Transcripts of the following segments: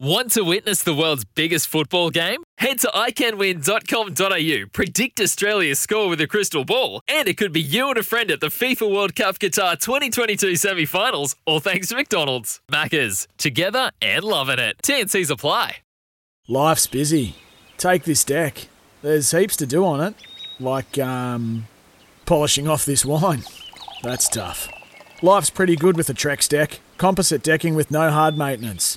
Want to witness the world's biggest football game? Head to iCanWin.com.au, predict Australia's score with a crystal ball, and it could be you and a friend at the FIFA World Cup Qatar 2022 semi finals, all thanks to McDonald's. Maccas, together and loving it. TNC's apply. Life's busy. Take this deck. There's heaps to do on it, like um, polishing off this wine. That's tough. Life's pretty good with a Trex deck. Composite decking with no hard maintenance.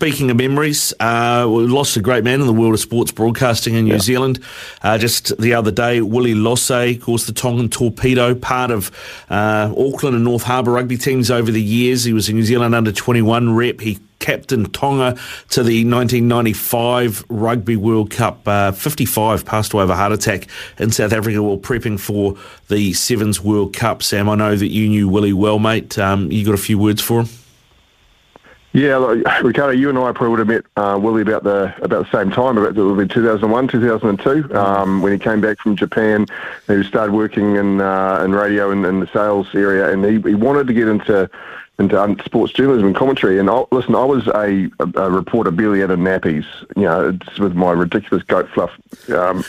Speaking of memories, uh, we lost a great man in the world of sports broadcasting in New yeah. Zealand. Uh, just the other day, Willie Lose, of course, the Tongan torpedo, part of uh, Auckland and North Harbour rugby teams over the years. He was a New Zealand under 21 rep. He captained Tonga to the 1995 Rugby World Cup. Uh, 55 passed away of a heart attack in South Africa while prepping for the Sevens World Cup. Sam, I know that you knew Willie well, mate. Um, you got a few words for him? Yeah, Ricardo, you and I probably would have met uh, Willie about the about the same time, about the 2001, 2002, um, when he came back from Japan. He started working in uh, in radio and in, in the sales area, and he, he wanted to get into into um, sports journalism and commentary. And I, listen, I was a, a, a, reporter barely out of nappies, you know, with my ridiculous goat fluff um,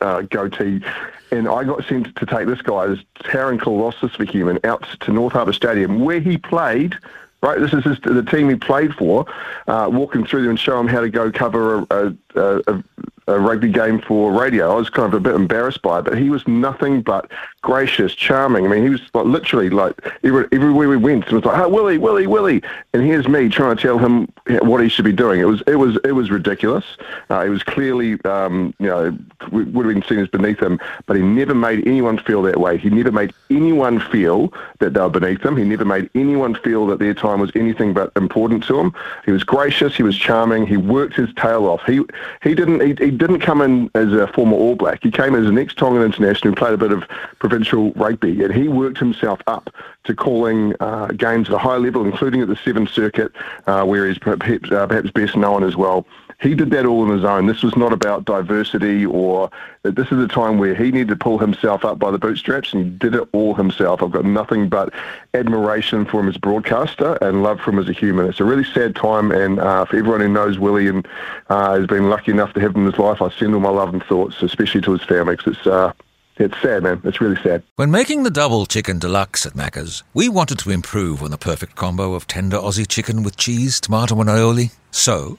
uh, goatee. And I got sent to take this guy, this towering Colossus for human, out to North Harbour Stadium, where he played right? This is the team he played for, uh, walking through them and show him how to go cover a, a, a, a rugby game for radio. I was kind of a bit embarrassed by it, but he was nothing but gracious, charming. I mean, he was like literally like every, everywhere we went, it was like, "Oh, Willie, Willie, Willie," and here's me trying to tell him what he should be doing. It was it was it was ridiculous. Uh, it was clearly um, you know would have been seen as beneath him, but he never made anyone feel that way. He never made anyone feel that they were beneath him. He never made anyone feel that their time was anything but important to him. He was gracious. He was charming. He worked his tail off. He he didn't he, he didn't come in as a former All Black. He came as an ex-Tongan international who played a bit of provincial rugby, and he worked himself up to calling uh, games at a high level, including at the Sevens Circuit, uh, where he's perhaps, uh, perhaps best known as well. He did that all on his own. This was not about diversity or this is a time where he needed to pull himself up by the bootstraps and he did it all himself. I've got nothing but admiration for him as broadcaster and love for him as a human. It's a really sad time and uh, for everyone who knows Willie and uh, has been lucky enough to have him in his life, I send all my love and thoughts, especially to his family because it's, uh, it's sad, man. It's really sad. When making the double chicken deluxe at Macca's, we wanted to improve on the perfect combo of tender Aussie chicken with cheese, tomato, and aioli. So,